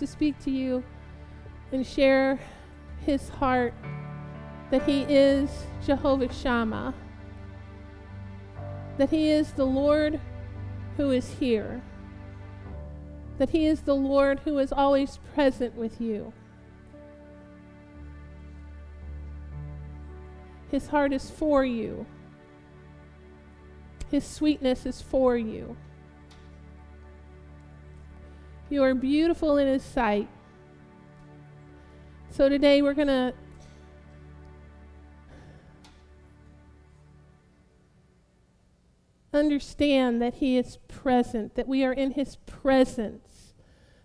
to speak to you and share his heart that he is Jehovah Shammah, that he is the Lord who is here, that he is the Lord who is always present with you. His heart is for you. His sweetness is for you. You are beautiful in His sight. So today we're going to understand that He is present, that we are in His presence,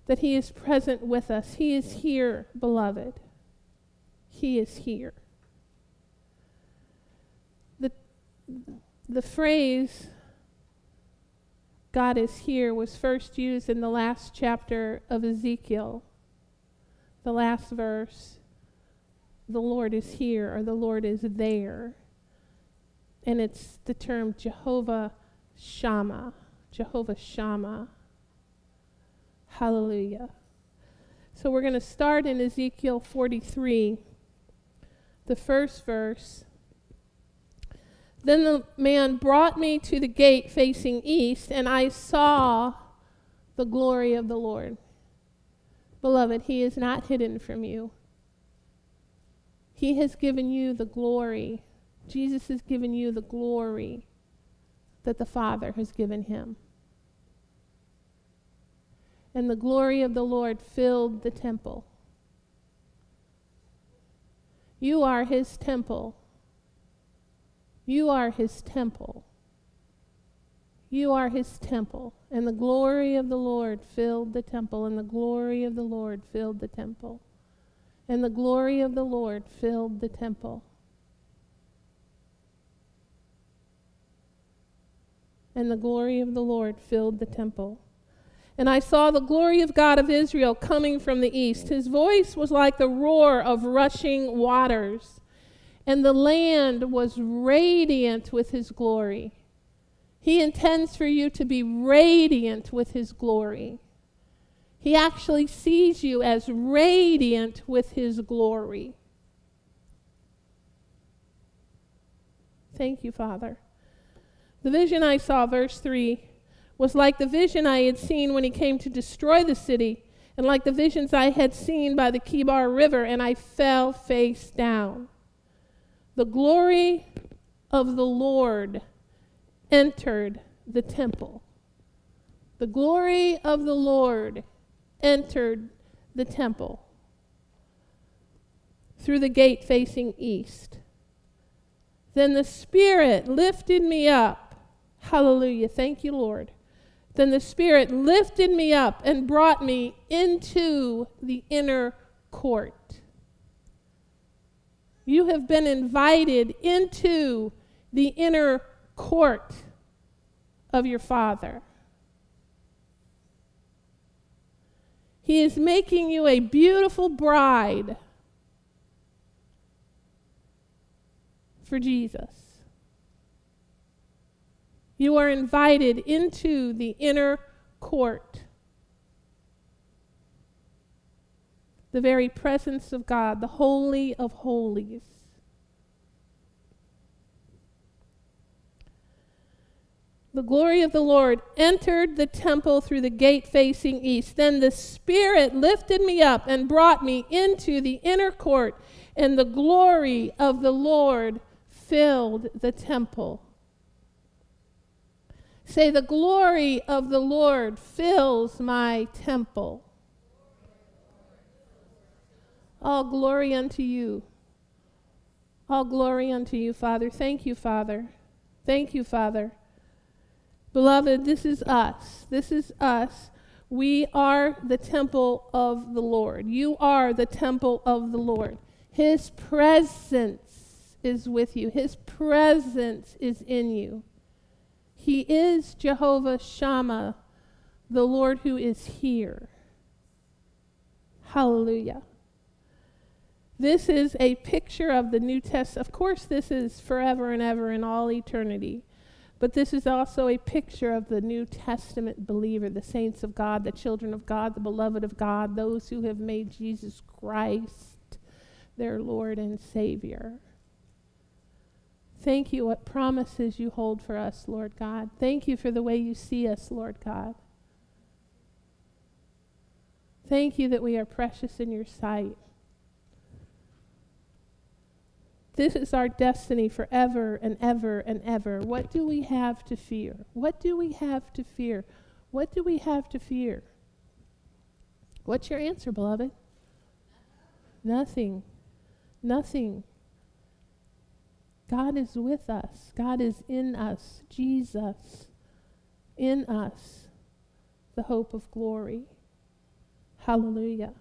that He is present with us. He is here, beloved. He is here. The, the phrase God is here was first used in the last chapter of Ezekiel. The last verse, the Lord is here or the Lord is there. And it's the term Jehovah Shammah. Jehovah Shammah. Hallelujah. So we're going to start in Ezekiel 43, the first verse. Then the man brought me to the gate facing east, and I saw the glory of the Lord. Beloved, he is not hidden from you. He has given you the glory. Jesus has given you the glory that the Father has given him. And the glory of the Lord filled the temple. You are his temple. You are his temple. You are his temple. And the glory of the Lord filled the temple, and the glory of the Lord filled the temple. And the glory of the Lord filled the temple. And the glory of the Lord filled the temple. And I saw the glory of God of Israel coming from the east. His voice was like the roar of rushing waters and the land was radiant with his glory. He intends for you to be radiant with his glory. He actually sees you as radiant with his glory. Thank you, Father. The vision I saw, verse 3, was like the vision I had seen when he came to destroy the city, and like the visions I had seen by the Kebar River, and I fell face down. The glory of the Lord entered the temple. The glory of the Lord entered the temple through the gate facing east. Then the Spirit lifted me up. Hallelujah. Thank you, Lord. Then the Spirit lifted me up and brought me into the inner court. You have been invited into the inner court of your Father. He is making you a beautiful bride for Jesus. You are invited into the inner court. The very presence of God, the Holy of Holies. The glory of the Lord entered the temple through the gate facing east. Then the Spirit lifted me up and brought me into the inner court, and the glory of the Lord filled the temple. Say, the glory of the Lord fills my temple. All glory unto you. All glory unto you, Father. Thank you, Father. Thank you, Father. Beloved, this is us. This is us. We are the temple of the Lord. You are the temple of the Lord. His presence is with you, His presence is in you. He is Jehovah Shammah, the Lord who is here. Hallelujah. This is a picture of the New Testament. Of course, this is forever and ever in all eternity. But this is also a picture of the New Testament believer, the saints of God, the children of God, the beloved of God, those who have made Jesus Christ their Lord and Savior. Thank you, what promises you hold for us, Lord God. Thank you for the way you see us, Lord God. Thank you that we are precious in your sight. This is our destiny forever and ever and ever. What do we have to fear? What do we have to fear? What do we have to fear? What's your answer, beloved? Nothing. Nothing. God is with us. God is in us. Jesus in us. The hope of glory. Hallelujah.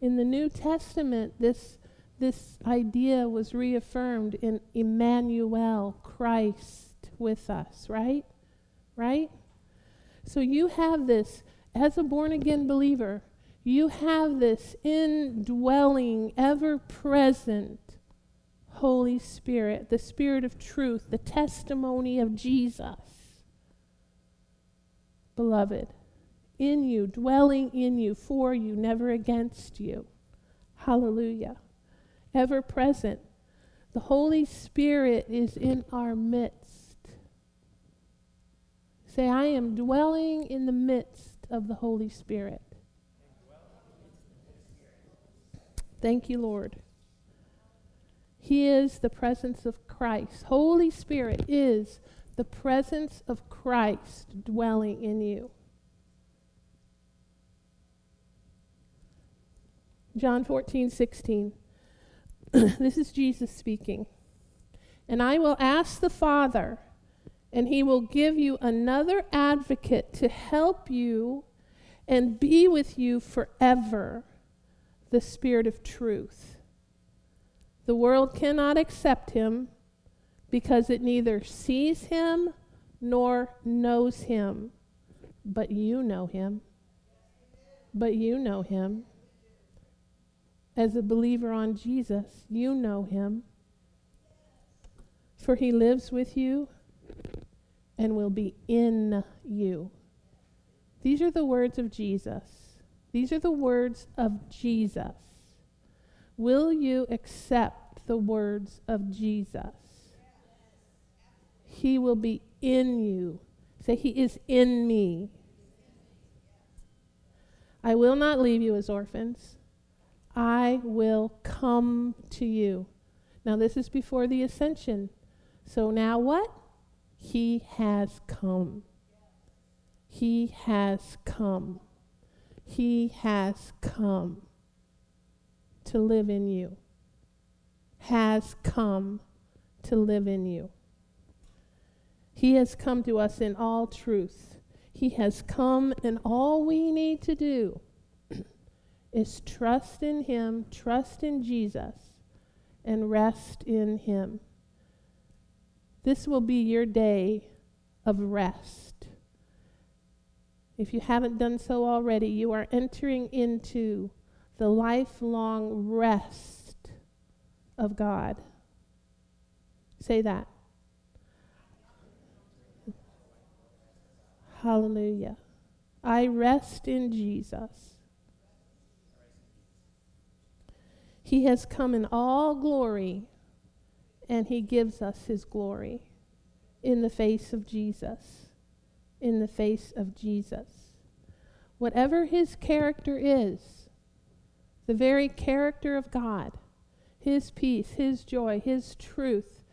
In the New Testament, this this idea was reaffirmed in Emmanuel, Christ with us, right? Right? So you have this, as a born again believer, you have this indwelling, ever present Holy Spirit, the Spirit of truth, the testimony of Jesus. Beloved, in you, dwelling in you, for you, never against you. Hallelujah ever present. The Holy Spirit is in our midst. Say, I am dwelling in the midst of the Holy Spirit. Thank you, Lord. He is the presence of Christ. Holy Spirit is the presence of Christ dwelling in you. John 14, 16. this is Jesus speaking. And I will ask the Father, and he will give you another advocate to help you and be with you forever the Spirit of truth. The world cannot accept him because it neither sees him nor knows him. But you know him. But you know him as a believer on Jesus, you know him. For he lives with you and will be in you. These are the words of Jesus. These are the words of Jesus. Will you accept the words of Jesus? He will be in you. Say, He is in me. I will not leave you as orphans. I will come to you. Now, this is before the ascension. So now what? He has come. He has come. He has come to live in you. Has come to live in you. He has come to us in all truth. He has come, and all we need to do is trust in Him, trust in Jesus, and rest in Him. This will be your day of rest. If you haven't done so already, you are entering into the lifelong rest of God. Say that. Hallelujah. I rest in Jesus. He has come in all glory, and He gives us His glory in the face of Jesus. In the face of Jesus. Whatever His character is, the very character of God, His peace, His joy, His truth,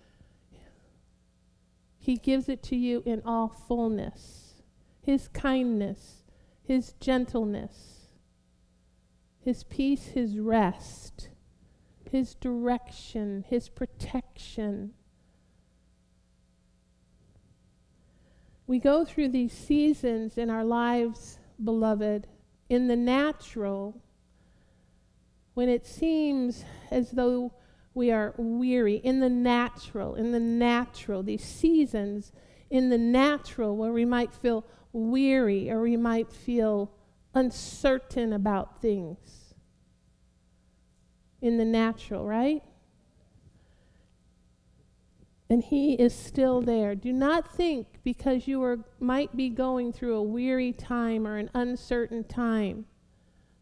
He gives it to you in all fullness. His kindness, His gentleness, His peace, His rest his direction, His protection. We go through these seasons in our lives, beloved, in the natural, when it seems as though we are weary, in the natural, in the natural, these seasons in the natural where we might feel weary or we might feel uncertain about things in the natural, right? And he is still there. Do not think because you are, might be going through a weary time or an uncertain time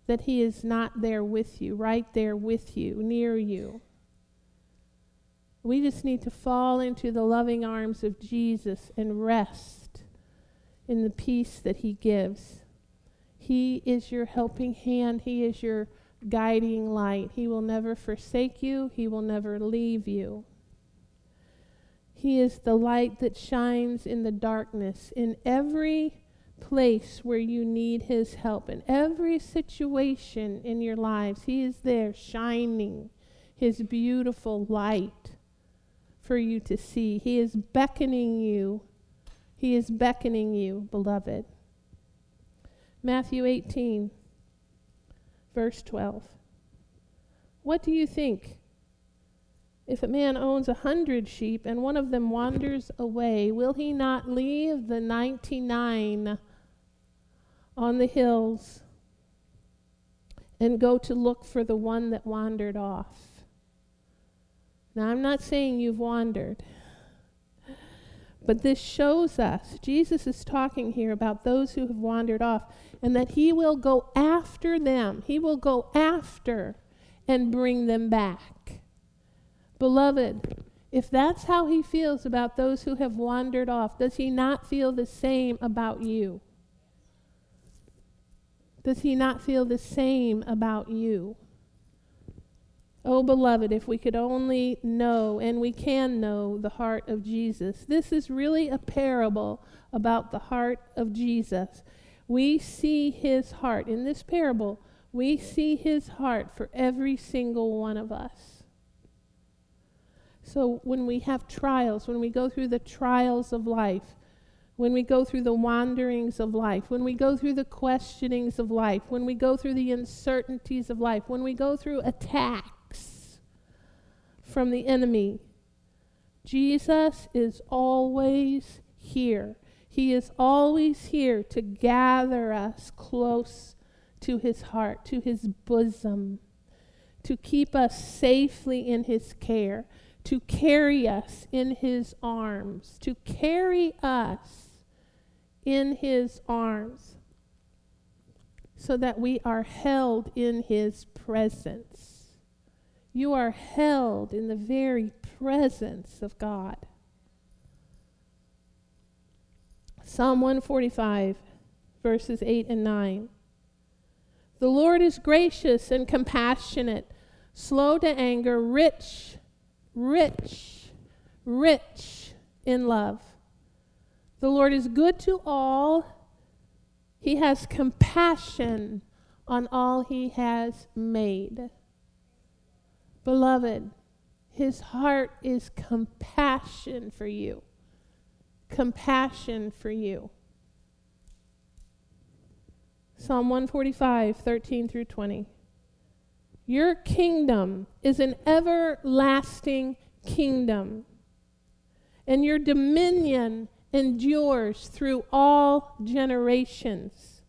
that he is not there with you, right there with you, near you. We just need to fall into the loving arms of Jesus and rest in the peace that he gives. He is your helping hand, he is your guiding light. He will never forsake you, he will never leave you. He is the light that shines in the darkness in every place where you need his help. In every situation in your lives, he is there shining his beautiful light for you to see. He is beckoning you. He is beckoning you, beloved. Matthew 18, verse 12. What do you think? If a man owns a hundred sheep and one of them wanders away, will he not leave the 99 on the hills and go to look for the one that wandered off? Now, I'm not saying you've wandered, but this shows us Jesus is talking here about those who have wandered off and that he will go after them. He will go after and bring them back. Beloved, if that's how he feels about those who have wandered off, does he not feel the same about you? Does he not feel the same about you? Oh, beloved, if we could only know, and we can know, the heart of Jesus. This is really a parable about the heart of Jesus. We see his heart. In this parable, we see his heart for every single one of us. So when we have trials, when we go through the trials of life, when we go through the wanderings of life, when we go through the questionings of life, when we go through the uncertainties of life, when we go through attack, from the enemy. Jesus is always here. He is always here to gather us close to his heart, to his bosom, to keep us safely in his care, to carry us in his arms, to carry us in his arms so that we are held in his presence. You are held in the very presence of God. Psalm 145, verses 8 and 9. The Lord is gracious and compassionate, slow to anger, rich, rich, rich in love. The Lord is good to all. He has compassion on all he has made. Beloved, his heart is compassion for you. Compassion for you. Psalm 145, 13 through 20. Your kingdom is an everlasting kingdom, and your dominion endures through all generations.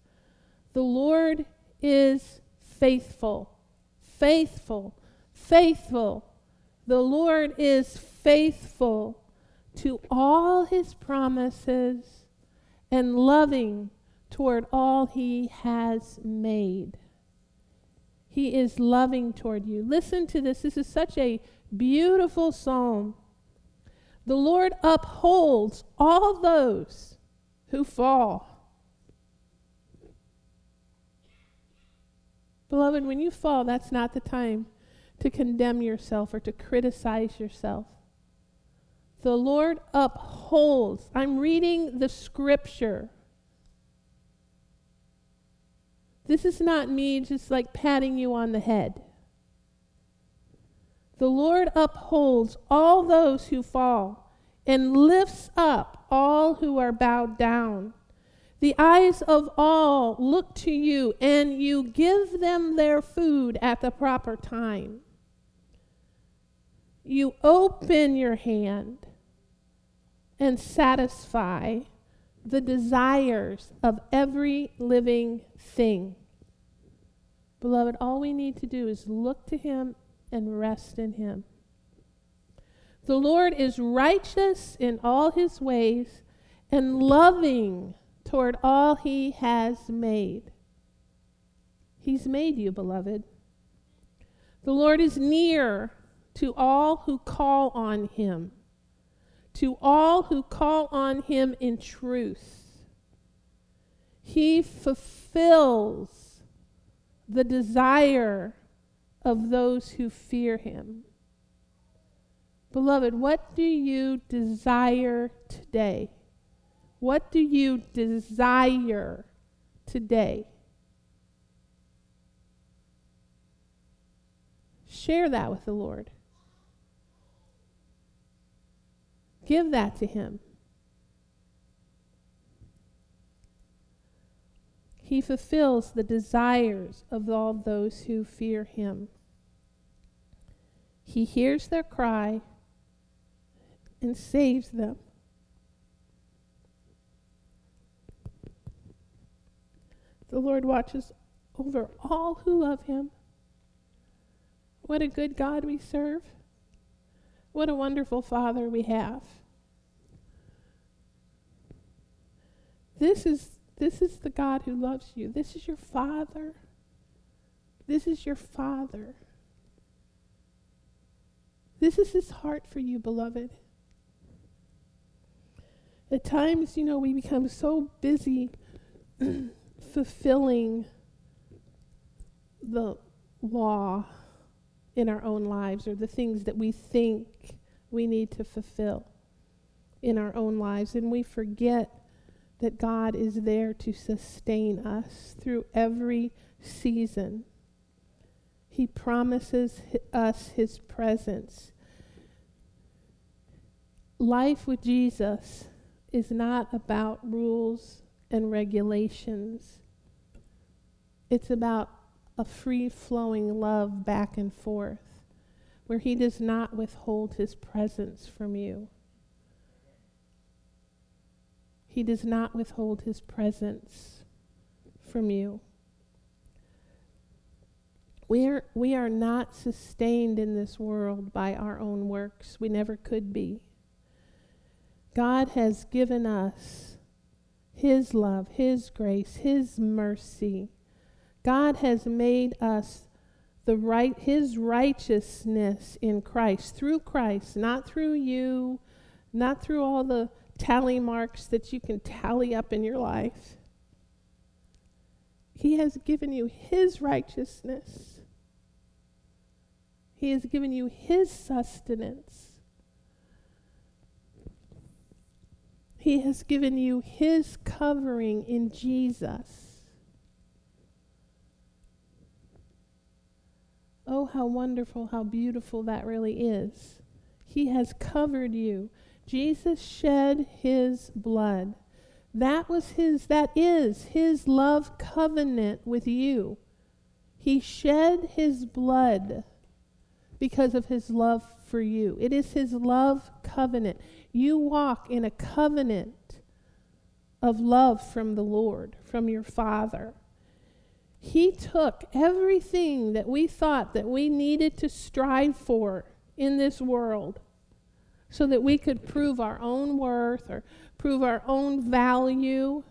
The Lord is faithful, faithful faithful. The Lord is faithful to all his promises and loving toward all he has made. He is loving toward you. Listen to this. This is such a beautiful psalm. The Lord upholds all those who fall. Beloved, when you fall, that's not the time to condemn yourself or to criticize yourself. The Lord upholds. I'm reading the scripture. This is not me just like patting you on the head. The Lord upholds all those who fall and lifts up all who are bowed down. The eyes of all look to you, and you give them their food at the proper time you open your hand and satisfy the desires of every living thing. Beloved, all we need to do is look to Him and rest in Him. The Lord is righteous in all his ways and loving toward all he has made. He's made you, beloved. The Lord is near to all who call on him, to all who call on him in truth. He fulfills the desire of those who fear him. Beloved, what do you desire today? What do you desire today? Share that with the Lord. Give that to Him. He fulfills the desires of all those who fear Him. He hears their cry and saves them. The Lord watches over all who love him. What a good God we serve. What a wonderful Father we have. This is, this is the God who loves you. This is your Father. This is your Father. This is his heart for you, beloved. At times, you know, we become so busy fulfilling the law in our own lives or the things that we think we need to fulfill in our own lives. And we forget that God is there to sustain us through every season. He promises us His presence. Life with Jesus is not about rules and regulations. It's about a free flowing love back and forth where He does not withhold His presence from you. He does not withhold His presence from you. We are, we are not sustained in this world by our own works. We never could be. God has given us His love, His grace, His mercy. God has made us the right his righteousness in Christ through Christ not through you not through all the tally marks that you can tally up in your life he has given you his righteousness he has given you his sustenance He has given you His covering in Jesus. Oh, how wonderful, how beautiful that really is. He has covered you. Jesus shed His blood. That was His, that is His love covenant with you. He shed His blood because of His love for you. It is His love covenant. You walk in a covenant of love from the Lord, from your Father. He took everything that we thought that we needed to strive for in this world so that we could prove our own worth or prove our own value.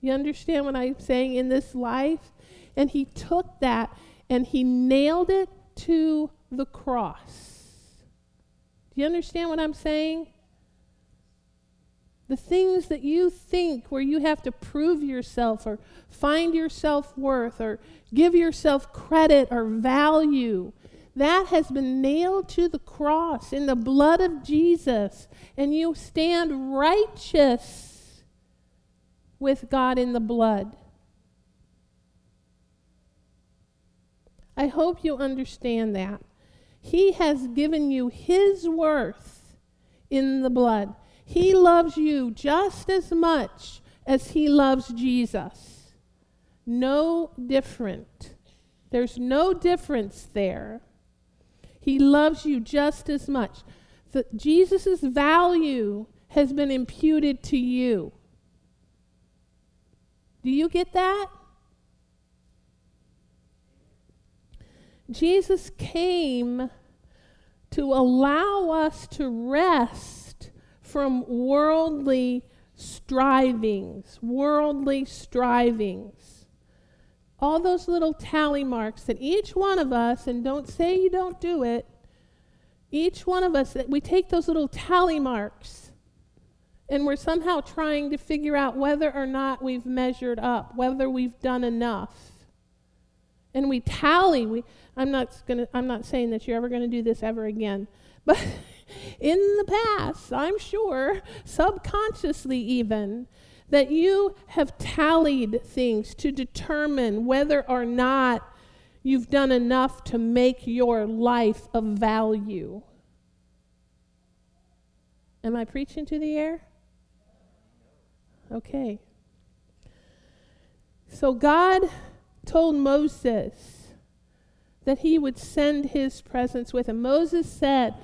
You understand what I'm saying in this life? And he took that and he nailed it to the cross. Do you understand what I'm saying? The things that you think where you have to prove yourself or find your self worth or give yourself credit or value, that has been nailed to the cross in the blood of Jesus, and you stand righteous with God in the blood. I hope you understand that. He has given you His worth in the blood. He loves you just as much as he loves Jesus. No different. There's no difference there. He loves you just as much. Jesus' value has been imputed to you. Do you get that? Jesus came to allow us to rest from worldly strivings, worldly strivings. All those little tally marks that each one of us, and don't say you don't do it, each one of us, that we take those little tally marks and we're somehow trying to figure out whether or not we've measured up, whether we've done enough. And we tally. We, I'm not gonna. I'm not saying that you're ever going to do this ever again, but in the past, I'm sure, subconsciously even, that you have tallied things to determine whether or not you've done enough to make your life of value. Am I preaching to the air? Okay. So God told Moses that he would send his presence with him. Moses said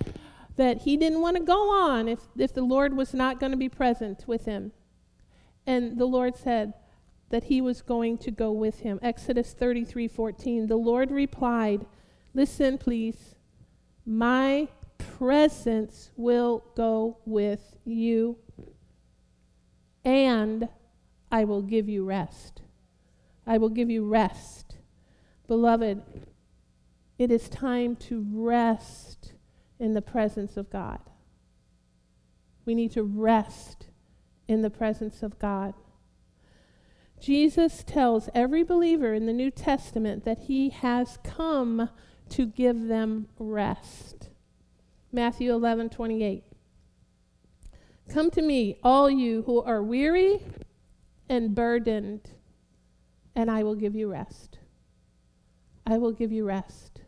that he didn't want to go on if, if the Lord was not going to be present with him. And the Lord said that he was going to go with him. Exodus 33 14. The Lord replied, Listen, please. My presence will go with you and I will give you rest. I will give you rest. Beloved, it is time to rest in the presence of God. We need to rest in the presence of God. Jesus tells every believer in the New Testament that he has come to give them rest. Matthew 11, 28. Come to me, all you who are weary and burdened, and I will give you rest. I will give you rest.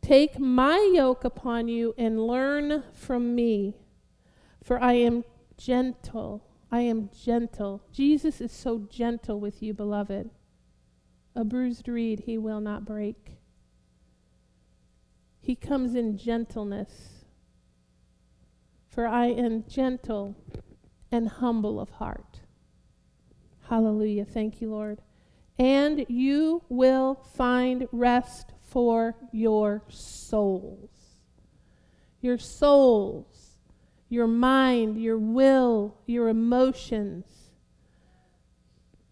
Take my yoke upon you and learn from me, for I am gentle. I am gentle. Jesus is so gentle with you, beloved. A bruised reed he will not break. He comes in gentleness for I am gentle and humble of heart. Hallelujah. Thank you, Lord. And you will find rest for your souls. Your souls, your mind, your will, your emotions.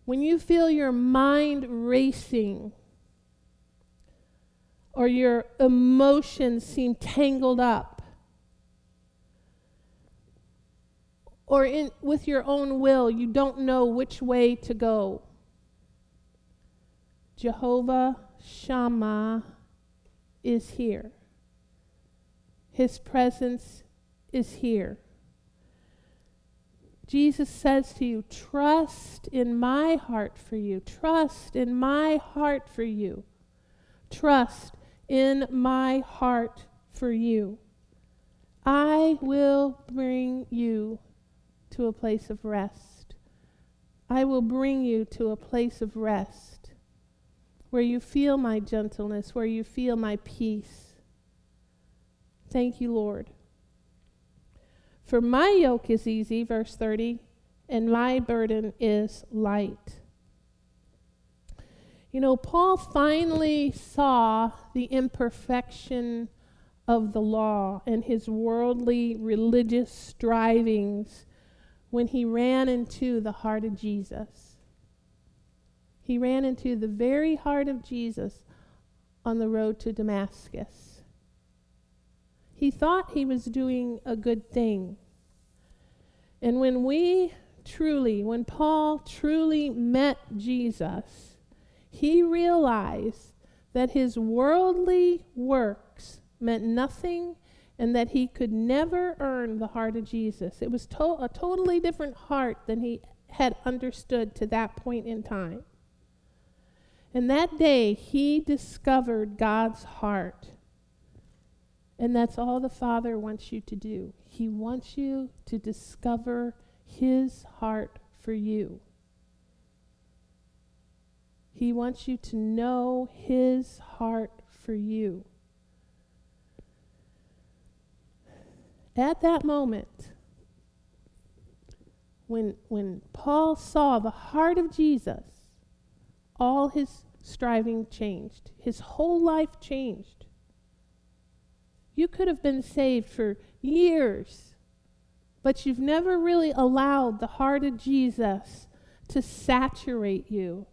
When you feel your mind racing, or your emotions seem tangled up, or in, with your own will, you don't know which way to go. Jehovah Shammah is here. His presence is here. Jesus says to you, Trust in my heart for you. Trust in my heart for you. Trust in my heart for you. I will bring you to a place of rest. I will bring you to a place of rest where you feel my gentleness, where you feel my peace. Thank you, Lord. For my yoke is easy, verse 30, and my burden is light. You know, Paul finally saw the imperfection of the law and his worldly religious strivings when he ran into the heart of Jesus. He ran into the very heart of Jesus on the road to Damascus. He thought he was doing a good thing. And when we truly, when Paul truly met Jesus, he realized that his worldly works meant nothing and that he could never earn the heart of Jesus. It was to- a totally different heart than he had understood to that point in time. And that day, he discovered God's heart. And that's all the Father wants you to do. He wants you to discover his heart for you. He wants you to know his heart for you. at that moment, when, when Paul saw the heart of Jesus, all his striving changed. His whole life changed. You could have been saved for years, but you've never really allowed the heart of Jesus to saturate you.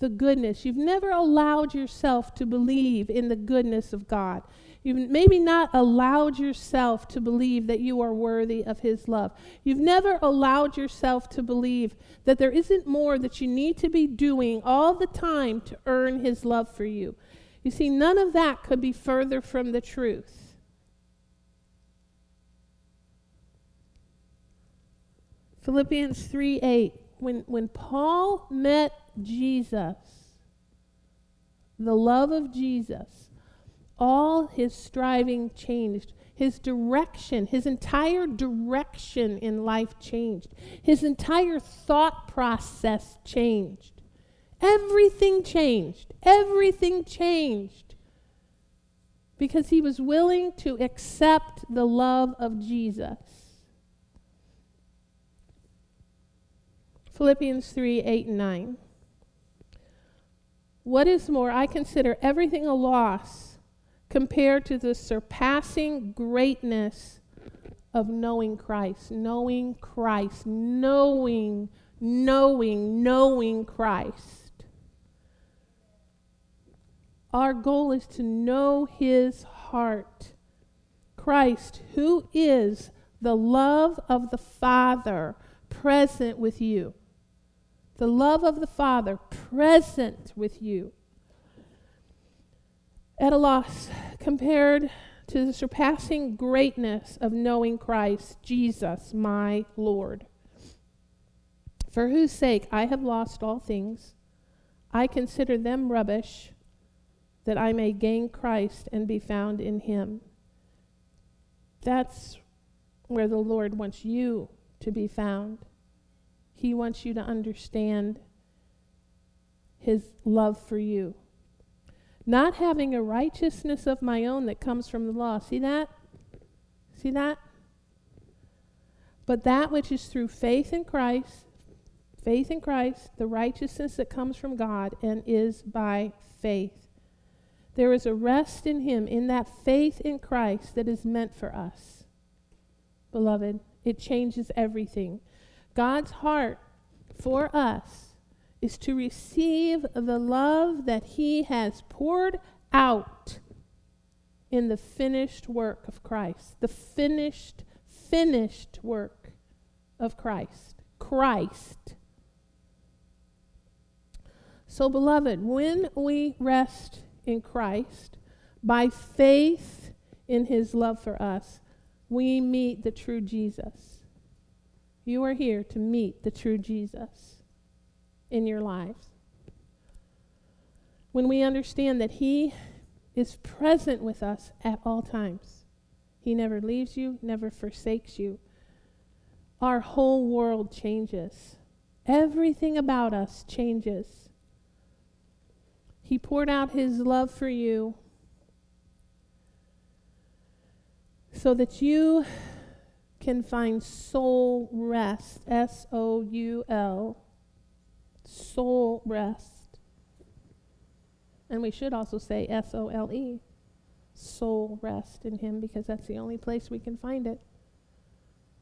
The goodness. You've never allowed yourself to believe in the goodness of God. You've maybe not allowed yourself to believe that you are worthy of His love. You've never allowed yourself to believe that there isn't more that you need to be doing all the time to earn His love for you. You see, none of that could be further from the truth. Philippians 3 8. When, when Paul met Jesus, the love of Jesus, all his striving changed. His direction, his entire direction in life changed. His entire thought process changed. Everything changed. Everything changed. Because he was willing to accept the love of Jesus. Philippians 3 8 and 9. What is more, I consider everything a loss compared to the surpassing greatness of knowing Christ. Knowing Christ. Knowing, knowing, knowing Christ. Our goal is to know his heart. Christ, who is the love of the Father present with you the love of the Father present with you. At a loss compared to the surpassing greatness of knowing Christ, Jesus, my Lord. For whose sake I have lost all things, I consider them rubbish, that I may gain Christ and be found in him. That's where the Lord wants you to be found. He wants you to understand His love for you. Not having a righteousness of my own that comes from the law. See that? See that? But that which is through faith in Christ, faith in Christ, the righteousness that comes from God and is by faith. There is a rest in Him, in that faith in Christ that is meant for us. Beloved, it changes everything. God's heart for us is to receive the love that He has poured out in the finished work of Christ. The finished, finished work of Christ. Christ. So, beloved, when we rest in Christ by faith in His love for us, we meet the true Jesus. You are here to meet the true Jesus in your lives. When we understand that He is present with us at all times, He never leaves you, never forsakes you, our whole world changes. Everything about us changes. He poured out His love for you so that you can find soul rest. S O U L. Soul rest. And we should also say S O L E. Soul rest in Him because that's the only place we can find it.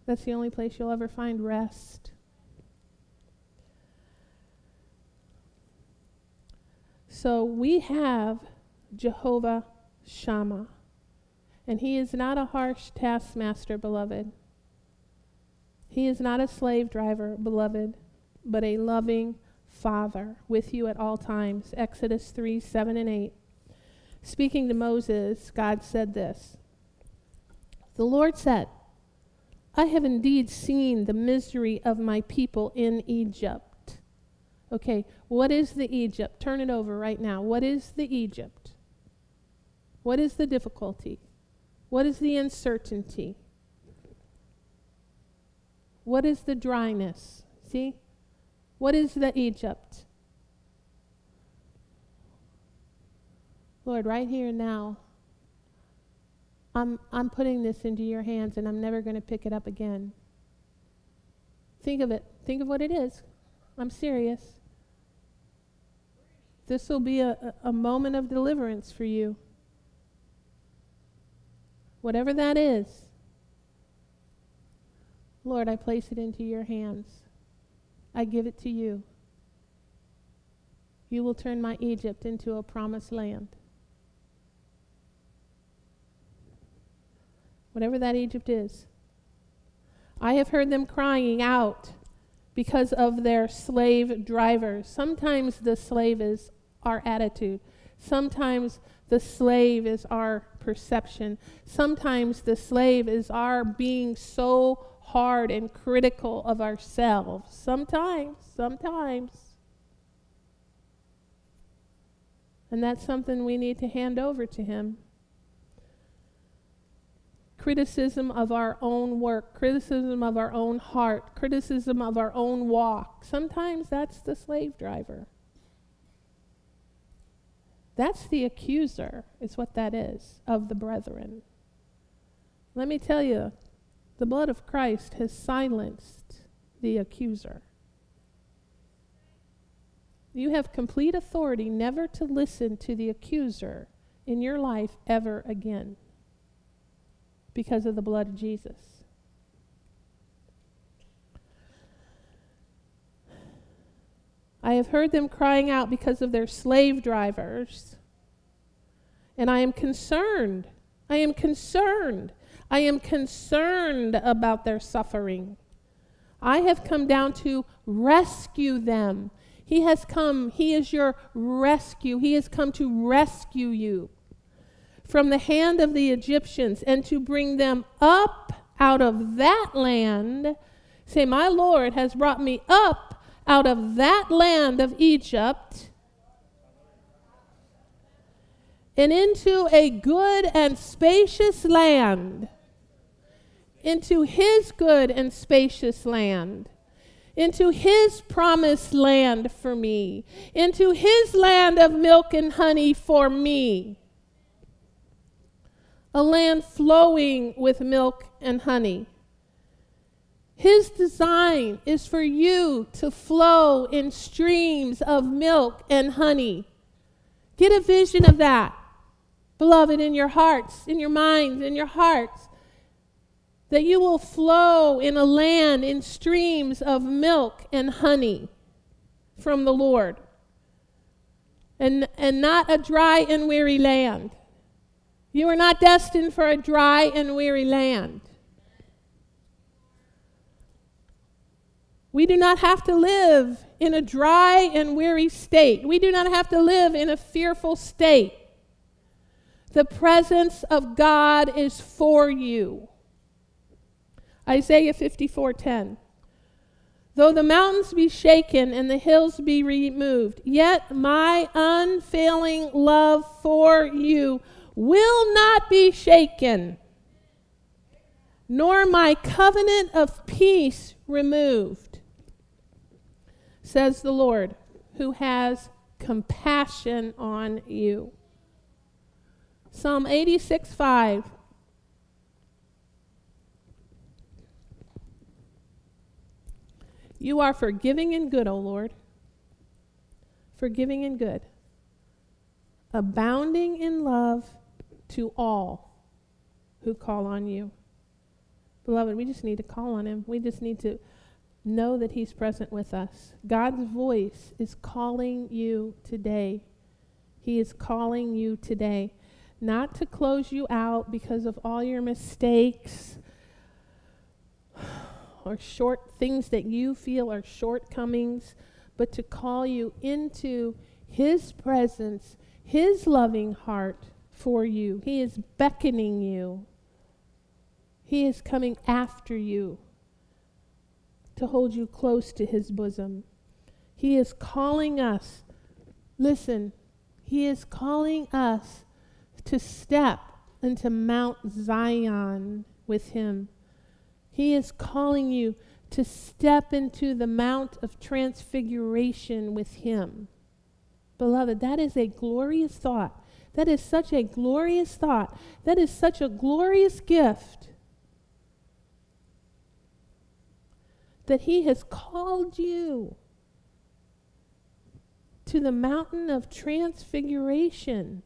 That's the only place you'll ever find rest. So we have Jehovah Shammah. And he is not a harsh taskmaster, beloved. He is not a slave driver, beloved, but a loving Father with you at all times. Exodus 3 7 and 8. Speaking to Moses, God said this The Lord said, I have indeed seen the misery of my people in Egypt. Okay, what is the Egypt? Turn it over right now. What is the Egypt? What is the difficulty? What is the uncertainty? What is the dryness? See? What is the Egypt? Lord, right here now, I'm, I'm putting this into your hands and I'm never going to pick it up again. Think of it. Think of what it is. I'm serious. This will be a, a moment of deliverance for you. whatever that is, Lord, I place it into your hands. I give it to you. You will turn my Egypt into a promised land. Whatever that Egypt is. I have heard them crying out because of their slave drivers. Sometimes the slave is our attitude. Sometimes the slave is our perception. Sometimes the slave is our being so hard and critical of ourselves. Sometimes, sometimes. And that's something we need to hand over to Him. Criticism of our own work, criticism of our own heart, criticism of our own walk. Sometimes that's the slave driver. That's the accuser, is what that is, of the brethren. Let me tell you, the blood of Christ has silenced the accuser. You have complete authority never to listen to the accuser in your life ever again because of the blood of Jesus. I have heard them crying out because of their slave drivers. And I am concerned. I am concerned. I am concerned about their suffering. I have come down to rescue them. He has come, He is your rescue. He has come to rescue you from the hand of the Egyptians and to bring them up out of that land. Say, My Lord has brought me up out of that land of Egypt and into a good and spacious land, into his good and spacious land, into his promised land for me, into his land of milk and honey for me, a land flowing with milk and honey. His design is for you to flow in streams of milk and honey. Get a vision of that, beloved, in your hearts, in your minds, in your hearts. That you will flow in a land in streams of milk and honey from the Lord. And, and not a dry and weary land. You are not destined for a dry and weary land. We do not have to live in a dry and weary state. We do not have to live in a fearful state. The presence of God is for you. Isaiah 54:10 Though the mountains be shaken and the hills be removed, yet my unfailing love for you will not be shaken, nor my covenant of peace removed says the Lord, who has compassion on you. Psalm 86 5. You are forgiving and good, O Lord. Forgiving and good. Abounding in love to all who call on you. Beloved, we just need to call on him. We just need to know that He's present with us. God's voice is calling you today. He is calling you today. Not to close you out because of all your mistakes or short things that you feel are shortcomings, but to call you into His presence, His loving heart for you. He is beckoning you, He is coming after you to hold you close to his bosom. He is calling us, listen, he is calling us to step into Mount Zion with him. He is calling you to step into the Mount of Transfiguration with him. Beloved, that is a glorious thought. That is such a glorious thought. That is such a glorious gift. That He has called you to the mountain of transfiguration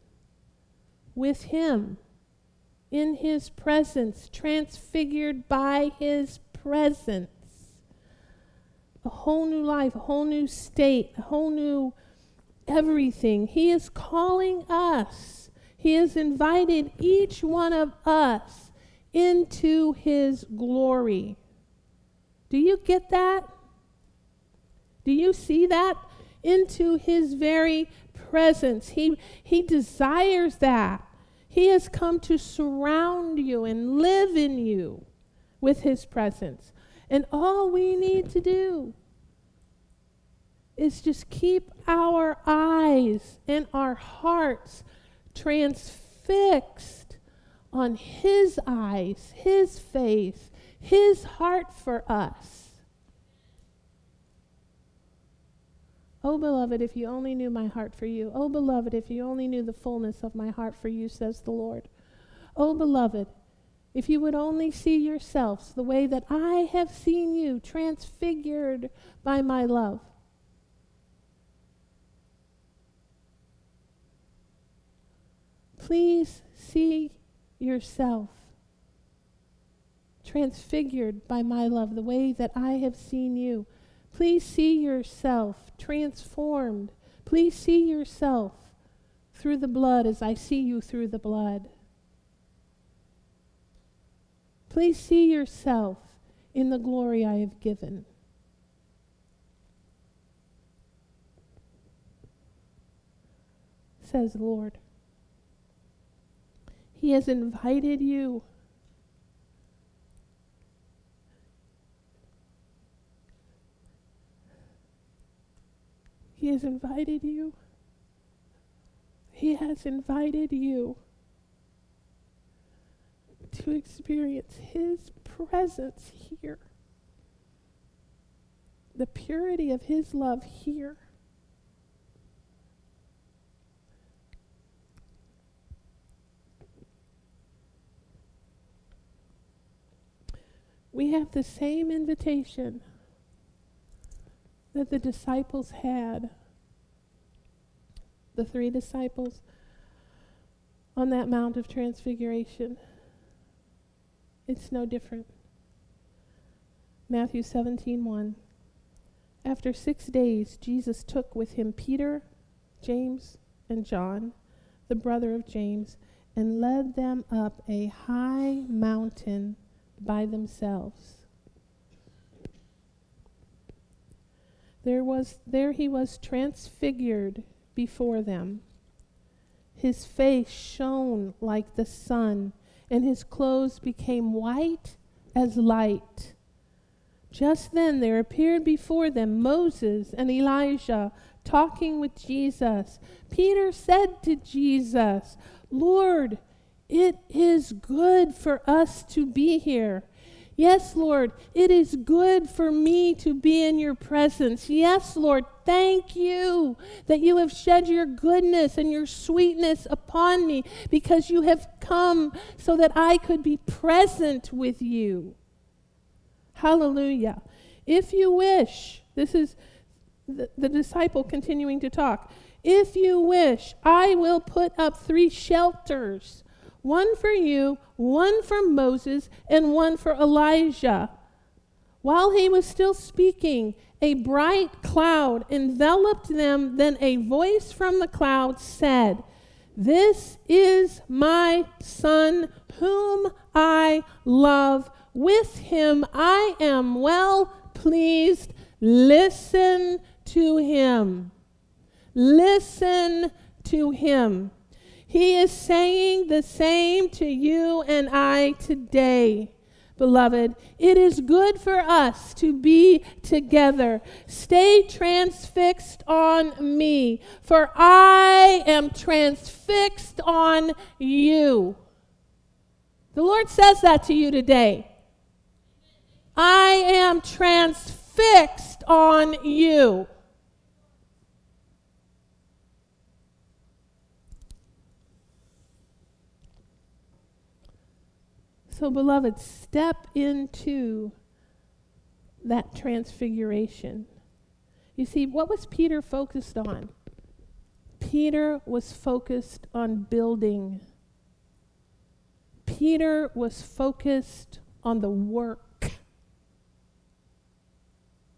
with Him in his presence, transfigured by his presence. A whole new life, a whole new state, a whole new everything. He is calling us. He has invited each one of us into his glory. Do you get that? Do you see that? Into his very presence. He, he desires that. He has come to surround you and live in you with his presence. And all we need to do is just keep our eyes and our hearts transfixed on his eyes, his face, his heart for us. Oh, beloved, if you only knew my heart for you. Oh, beloved, if you only knew the fullness of my heart for you, says the Lord. Oh, beloved, if you would only see yourselves the way that I have seen you, transfigured by my love. Please see yourself transfigured by my love, the way that I have seen you. Please see yourself transformed. Please see yourself through the blood as I see you through the blood. Please see yourself in the glory I have given. Says the Lord. He has invited you He has invited you. He has invited you to experience His presence here, the purity of His love here. We have the same invitation that the disciples had, the three disciples, on that Mount of Transfiguration. It's no different. Matthew 17 1. After six days, Jesus took with him Peter, James, and John, the brother of James, and led them up a high mountain by themselves. There was there he was transfigured before them. His face shone like the sun, and his clothes became white as light. Just then there appeared before them Moses and Elijah talking with Jesus. Peter said to Jesus, Lord, it is good for us to be here. Yes, Lord, it is good for me to be in your presence. Yes, Lord, thank you that you have shed your goodness and your sweetness upon me because you have come so that I could be present with you. Hallelujah. If you wish, this is the, the disciple continuing to talk. If you wish, I will put up three shelters one for you, one for Moses, and one for Elijah. While he was still speaking, a bright cloud enveloped them. Then a voice from the cloud said, This is my son, whom I love. With him I am well pleased. Listen to him. Listen to him. He is saying the same to you and I today. Beloved, it is good for us to be together. Stay transfixed on me, for I am transfixed on you. The Lord says that to you today. I am transfixed on you. So, beloved, step into that transfiguration. You see, what was Peter focused on? Peter was focused on building. Peter was focused on the work.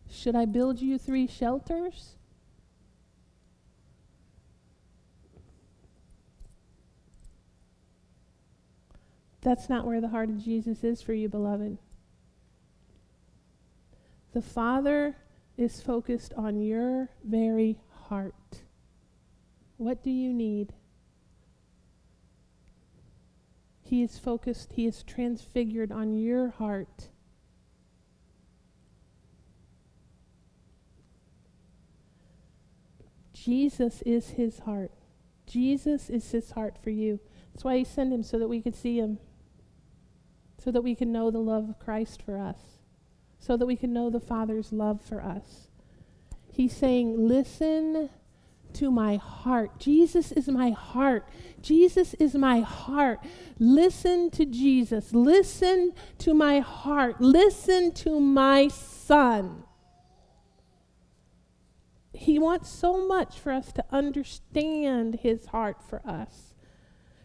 Should I build you three shelters? That's not where the heart of Jesus is for you, beloved. The Father is focused on your very heart. What do you need? He is focused, He is transfigured on your heart. Jesus is His heart. Jesus is His heart for you. That's why He sent Him so that we could see Him, so that we can know the love of Christ for us, so that we can know the Father's love for us. He's saying, Listen to my heart. Jesus is my heart. Jesus is my heart. Listen to Jesus. Listen to my heart. Listen to my son. He wants so much for us to understand his heart for us.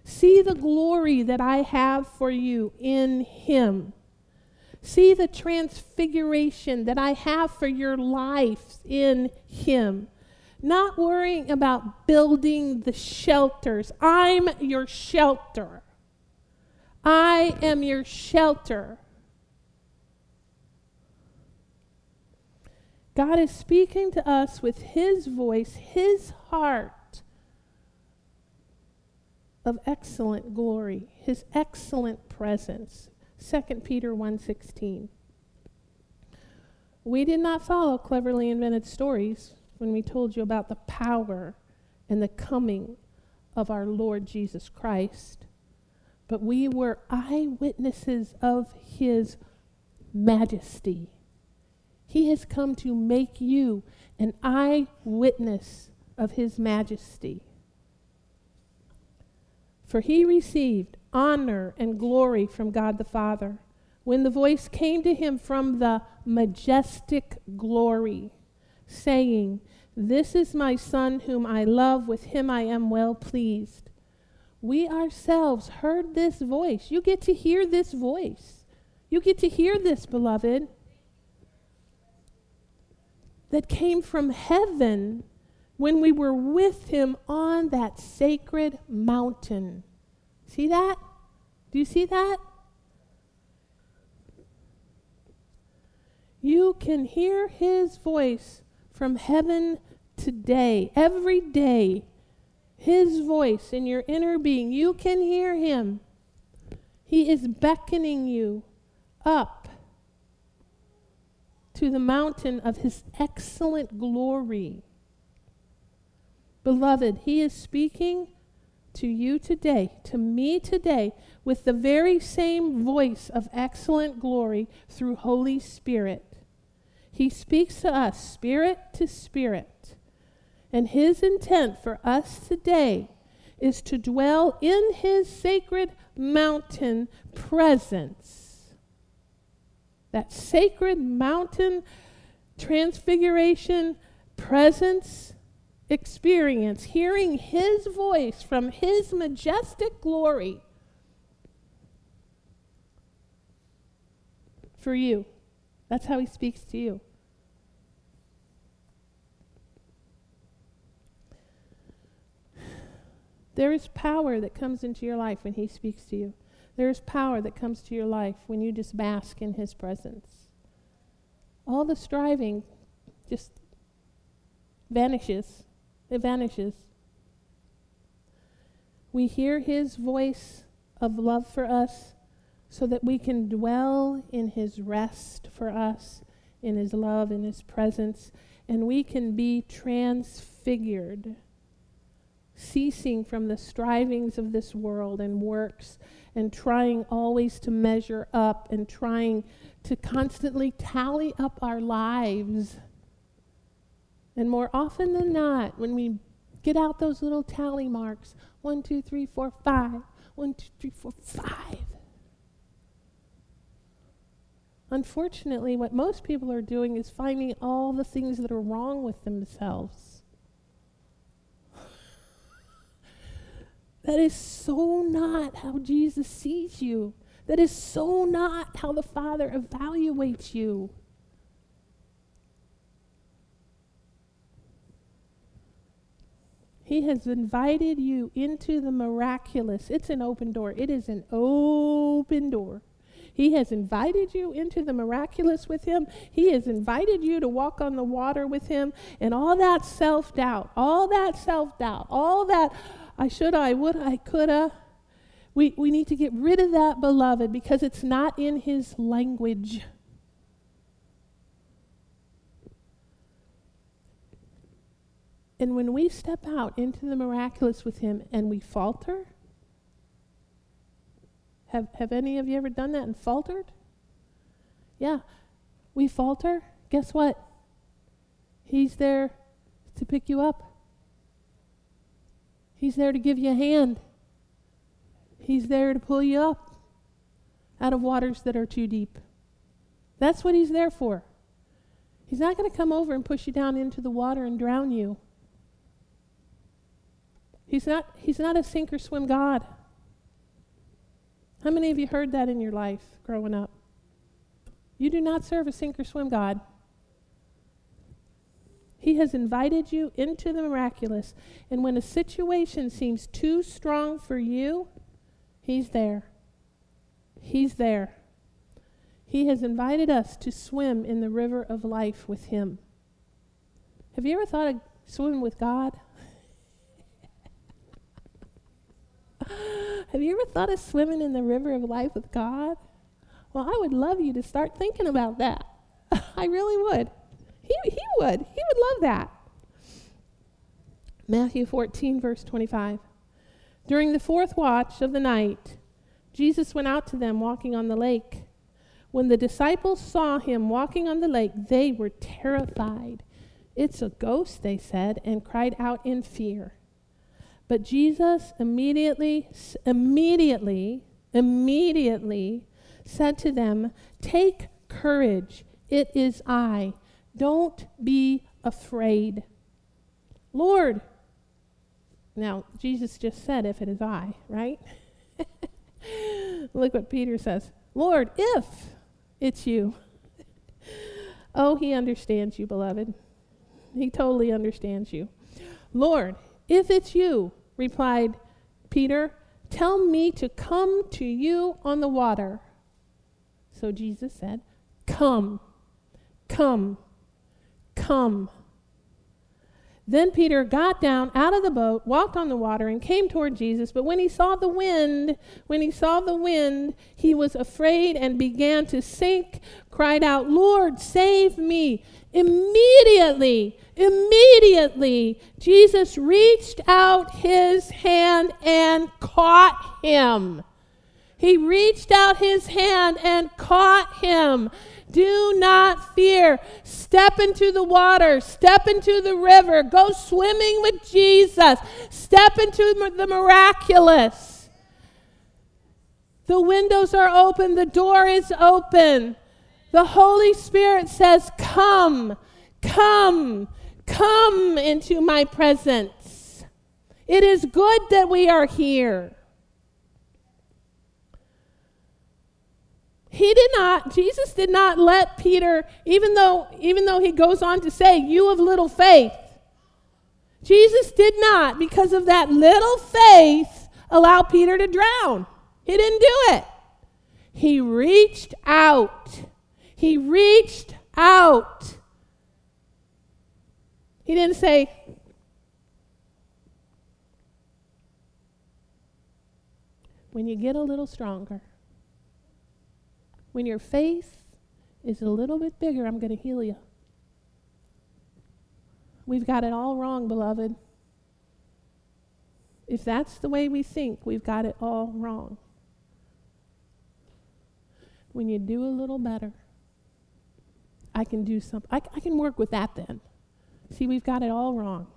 See the glory that I have for you in him. See the transfiguration that I have for your lives in him not worrying about building the shelters. I'm your shelter. I am your shelter. God is speaking to us with His voice, His heart of excellent glory, His excellent presence. 2 Peter 1:16. We did not follow cleverly invented stories when we told you about the power and the coming of our Lord Jesus Christ, but we were eyewitnesses of his majesty. He has come to make you an eyewitness of his majesty. For he received honor and glory from God the Father when the voice came to him from the majestic glory, saying, this is my Son whom I love, with him I am well pleased. We ourselves heard this voice. You get to hear this voice. You get to hear this, beloved, that came from heaven when we were with him on that sacred mountain. See that? Do you see that? You can hear his voice from heaven today, every day, His voice in your inner being. You can hear Him. He is beckoning you up to the mountain of His excellent glory. Beloved, He is speaking to you today, to me today, with the very same voice of excellent glory through Holy Spirit. He speaks to us spirit to spirit. And his intent for us today is to dwell in his sacred mountain presence. That sacred mountain transfiguration presence experience, hearing his voice from his majestic glory for you. That's how he speaks to you. There is power that comes into your life when he speaks to you. There is power that comes to your life when you just bask in his presence. All the striving just vanishes. It vanishes. We hear his voice of love for us so that we can dwell in his rest for us, in his love, in his presence, and we can be transfigured, ceasing from the strivings of this world and works, and trying always to measure up and trying to constantly tally up our lives. And more often than not, when we get out those little tally marks one, two, three, four, five, one, two, three, four, five Unfortunately, what most people are doing is finding all the things that are wrong with themselves. That is so not how Jesus sees you. That is so not how the Father evaluates you. He has invited you into the miraculous. It's an open door. It is an open door. He has invited you into the miraculous with Him. He has invited you to walk on the water with Him. And all that self doubt, all that self doubt, all that I should, I would, I coulda, we, we need to get rid of that, beloved, because it's not in His language. And when we step out into the miraculous with Him and we falter, have, have any of you ever done that and faltered? Yeah, we falter. Guess what? He's there to pick you up. He's there to give you a hand. He's there to pull you up out of waters that are too deep. That's what he's there for. He's not going to come over and push you down into the water and drown you. He's not, he's not a sink or swim God. How many of you heard that in your life growing up? You do not serve a sink or swim God. He has invited you into the miraculous. And when a situation seems too strong for you, He's there. He's there. He has invited us to swim in the river of life with Him. Have you ever thought of swimming with God? Have you ever thought of swimming in the river of life with God? Well, I would love you to start thinking about that. I really would. He, he would. He would love that. Matthew 14, verse 25. During the fourth watch of the night, Jesus went out to them walking on the lake. When the disciples saw him walking on the lake, they were terrified. It's a ghost, they said, and cried out in fear. But Jesus immediately, immediately, immediately said to them, Take courage, it is I. Don't be afraid. Lord, now Jesus just said, If it is I, right? Look what Peter says Lord, if it's you. oh, he understands you, beloved. He totally understands you. Lord, if it's you, replied Peter, Tell me to come to you on the water. So Jesus said, Come, come, come. Then Peter got down out of the boat, walked on the water, and came toward Jesus. But when he saw the wind, when he saw the wind, he was afraid and began to sink, cried out, Lord, save me. Immediately, immediately, Jesus reached out his hand and caught him. He reached out his hand and caught him. Do not fear. Step into the water. Step into the river. Go swimming with Jesus. Step into the miraculous. The windows are open. The door is open. The Holy Spirit says, Come, come, come into my presence. It is good that we are here. he did not jesus did not let peter even though even though he goes on to say you of little faith jesus did not because of that little faith allow peter to drown he didn't do it he reached out he reached out he didn't say when you get a little stronger when your faith is a little bit bigger, I'm going to heal you. We've got it all wrong, beloved. If that's the way we think, we've got it all wrong. When you do a little better, I can do something. I, can work with that then. See, we've got it all wrong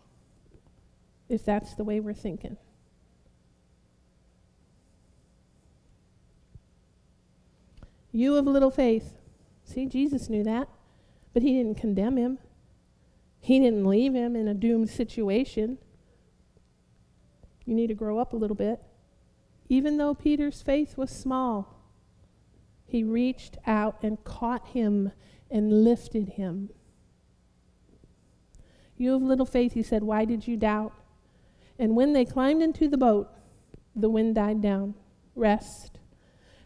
if that's the way we're thinking. You of little faith. See, Jesus knew that, but he didn't condemn him. He didn't leave him in a doomed situation. You need to grow up a little bit. Even though Peter's faith was small, he reached out and caught him and lifted him. You have little faith, he said. Why did you doubt? And when they climbed into the boat, the wind died down. Rest.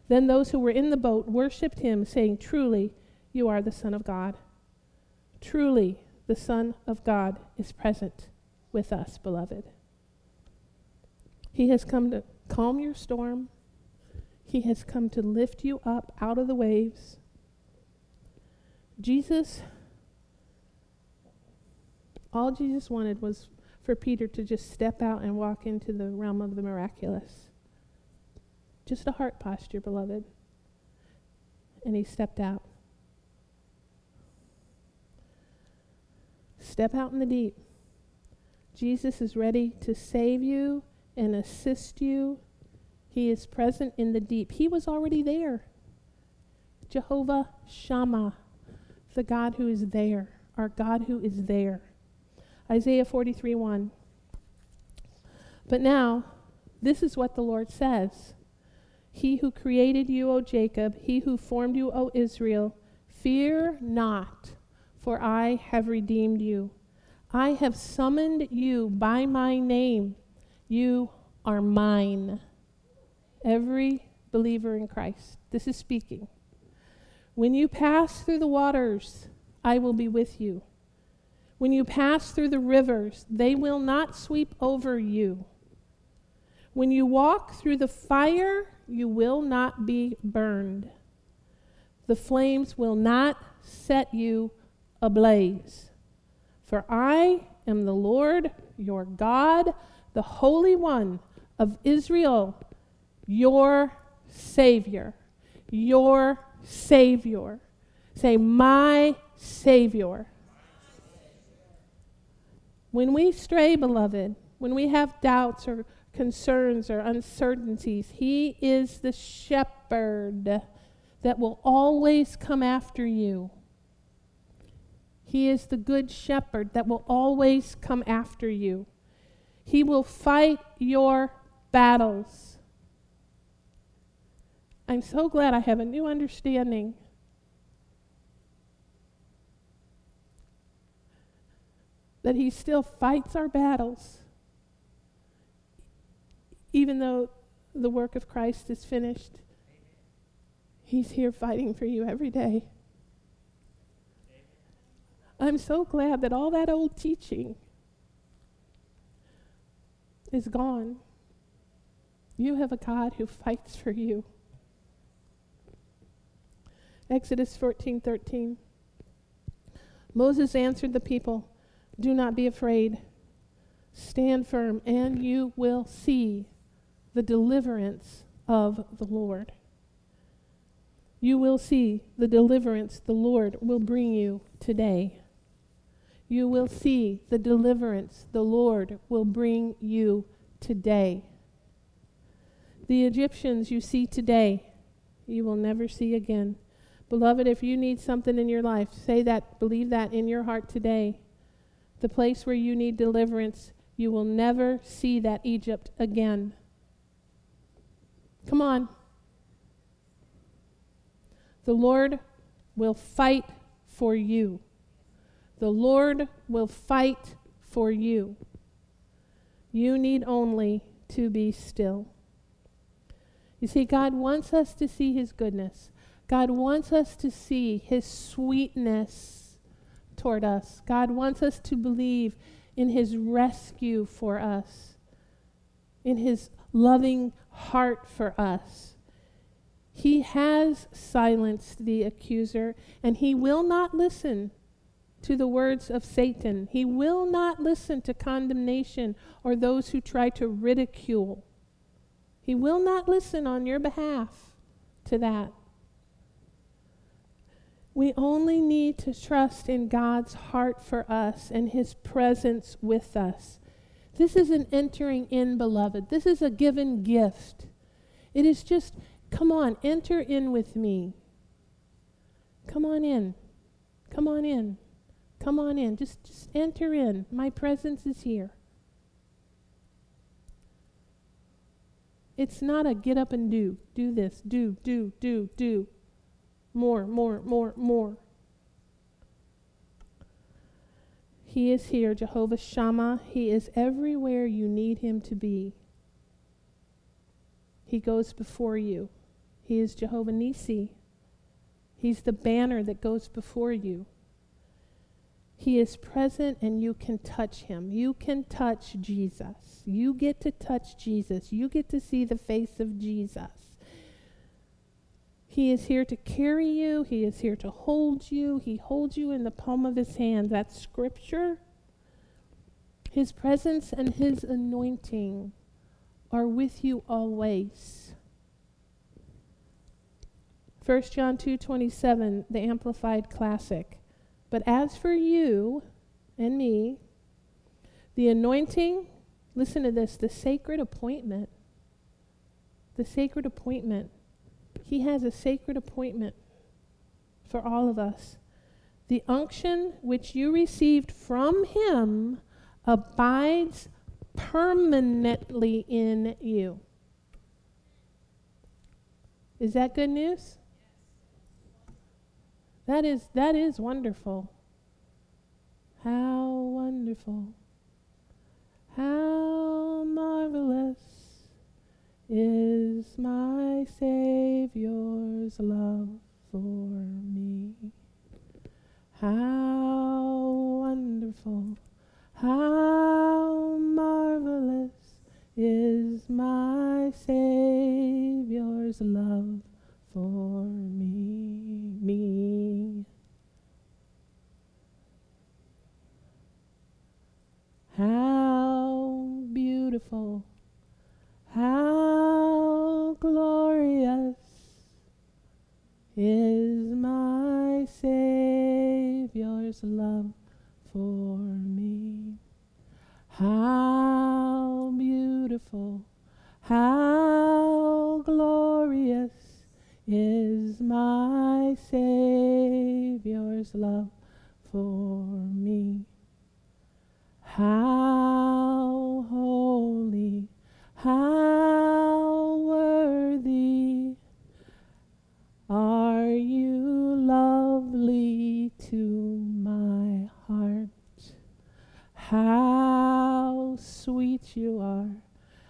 Then those who were in the boat worshipped him, saying, Truly, you are the Son of God. Truly, the Son of God is present with us, beloved. He has come to calm your storm. He has come to lift you up out of the waves. Jesus, all Jesus wanted was for Peter to just step out and walk into the realm of the miraculous. Just a heart posture, beloved. And he stepped out. Step out in the deep. Jesus is ready to save you and assist you. He is present in the deep. He was already there. Jehovah Shammah, the God who is there, our God who is there. Isaiah 43 1. But now, this is what the Lord says He who created you, O Jacob, he who formed you, O Israel, fear not, for I have redeemed you. I have summoned you by my name. You are mine. Every believer in Christ. This is speaking. When you pass through the waters, I will be with you. When you pass through the rivers, they will not sweep over you. When you walk through the fire, you will not be burned. The flames will not set you ablaze. For I am the Lord your God, the Holy One of Israel, your Savior. Your Savior. Say, my Savior. When we stray, beloved, when we have doubts or concerns or uncertainties, He is the shepherd that will always come after you. He is the good shepherd that will always come after you. He will fight your battles. I'm so glad I have a new understanding that He still fights our battles, even though the work of Christ is finished. He's here fighting for you every day. I'm so glad that all that old teaching is gone. You have a God who fights for you. Exodus 14:13 Moses answered the people, do not be afraid. Stand firm, and you will see the deliverance of the Lord. You will see the deliverance the Lord will bring you today. You will see the deliverance the Lord will bring you today. The Egyptians you see today, you will never see again. Beloved, if you need something in your life, say that, believe that in your heart today the place where you need deliverance, you will never see that Egypt again. Come on. The Lord will fight for you. The Lord will fight for you. You need only to be still. You see, God wants us to see His goodness. God wants us to see His sweetness toward us. God wants us to believe in his rescue for us, in his loving heart for us. He has silenced the accuser, and he will not listen to the words of Satan. He will not listen to condemnation or those who try to ridicule. He will not listen on your behalf to that. We only need to trust in God's heart for us and his presence with us. This is an entering in, beloved. This is a given gift. It is just, come on, enter in with me. Come on in. Come on in. Come on in. Just, just enter in. My presence is here. It's not a get up and do, do this, do, do, do, do. More, more, more, more. He is here, Jehovah Shammah. He is everywhere you need him to be. He goes before you. He is Jehovah Nisi. He's the banner that goes before you. He is present and you can touch him. You can touch Jesus. You get to touch Jesus. You get to see the face of Jesus. He is here to carry you. He is here to hold you. He holds you in the palm of his hand. That's scripture. His presence and his anointing are with you always. 1 John 2:27, the amplified classic. But as for you and me, the anointing, listen to this, the sacred appointment. The sacred appointment. He has a sacred appointment for all of us. The unction which you received from him abides permanently in you. Is that good news? That is that is wonderful. How wonderful. How marvelous is my Savior's love for me. How wonderful how marvelous is my Savior's love for me, me. How beautiful, how glorious is my Savior's love for me. How beautiful, how glorious is my Savior's love for me. How holy, how worthy are you, lovely to my heart. How sweet you are,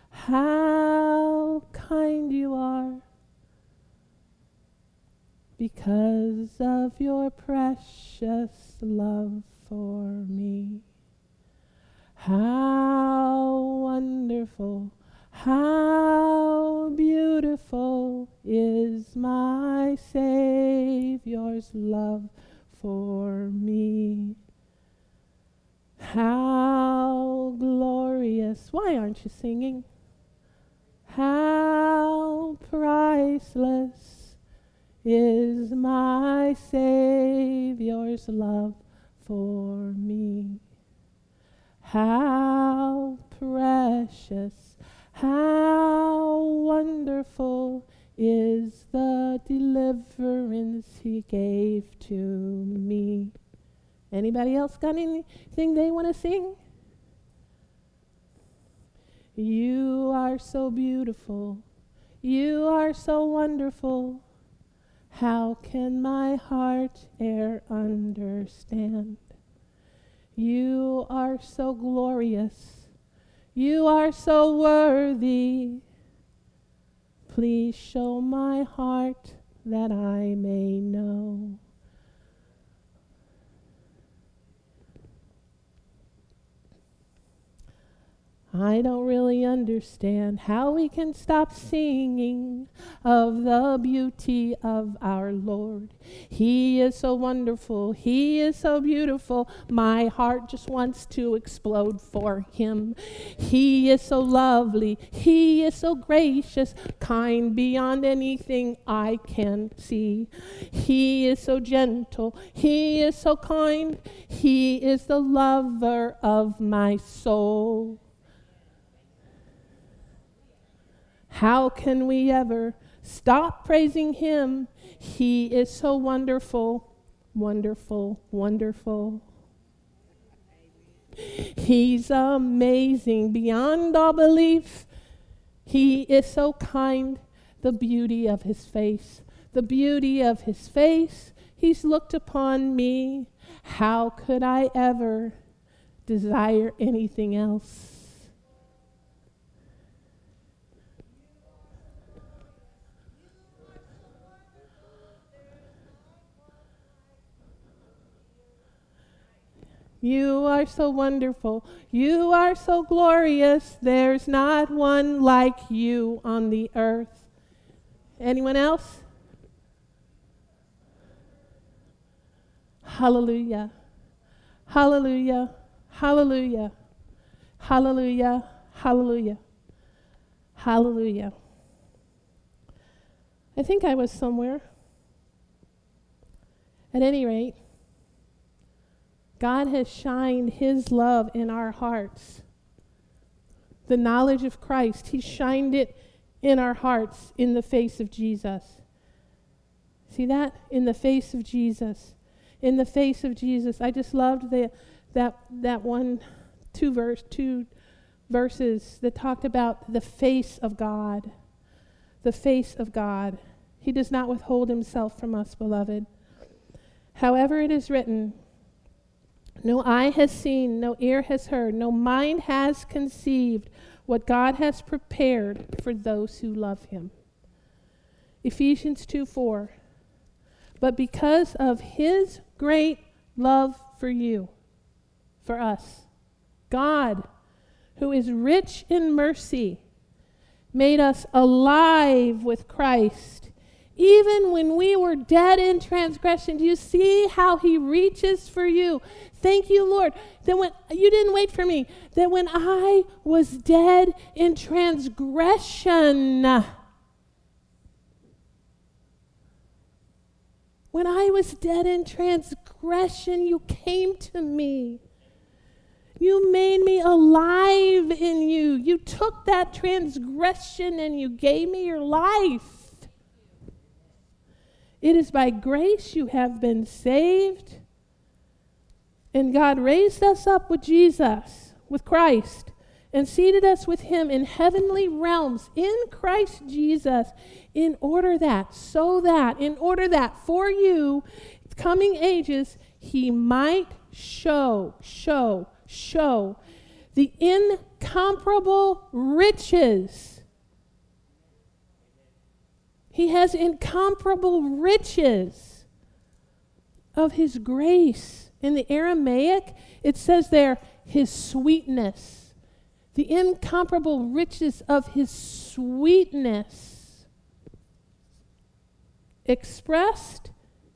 how kind you are, because of your precious love for me. How wonderful, how beautiful is my Savior's love for me. How glorious. Why aren't you singing? How priceless is my Savior's love for me. How precious, how wonderful is the deliverance he gave to me. Anybody else got anything they want to sing? You are so beautiful. You are so wonderful. How can my heart e'er understand? You are so glorious. You are so worthy. Please show my heart that I may know. I don't really understand how we can stop singing of the beauty of our Lord. He is so wonderful. He is so beautiful. My heart just wants to explode for him. He is so lovely. He is so gracious, kind beyond anything I can see. He is so gentle. He is so kind. He is the lover of my soul. How can we ever stop praising Him? He is so wonderful, wonderful, wonderful. He's amazing beyond all belief. He is so kind, the beauty of his face, the beauty of his face. He's looked upon me. How could I ever desire anything else? You are so wonderful. You are so glorious. There's not one like you on the earth. Anyone else? Hallelujah. Hallelujah. Hallelujah. Hallelujah. Hallelujah. Hallelujah. I think I was somewhere. At any rate, God has shined His love in our hearts. The knowledge of Christ, He shined it in our hearts in the face of Jesus. See that? In the face of Jesus. In the face of Jesus. I just loved the, that, that one, two verse, two verses that talked about the face of God. The face of God. He does not withhold himself from us, beloved. However, it is written, no eye has seen, no ear has heard, no mind has conceived what God has prepared for those who love him. Ephesians 2 4. But because of his great love for you, for us, God, who is rich in mercy, made us alive with Christ even when we were dead in transgression. Do you see how he reaches for you? Thank you, Lord, that when you didn't wait for me, that when I was dead in transgression, when I was dead in transgression, you came to me. You made me alive in you. You took that transgression and you gave me your life. It is by grace you have been saved. And God raised us up with Jesus, with Christ, and seated us with him in heavenly realms in Christ Jesus, in order that, so that, in order that for you, coming ages, he might show, show, show the incomparable riches he has incomparable riches of His grace. In the Aramaic, it says there, His sweetness. The incomparable riches of His sweetness expressed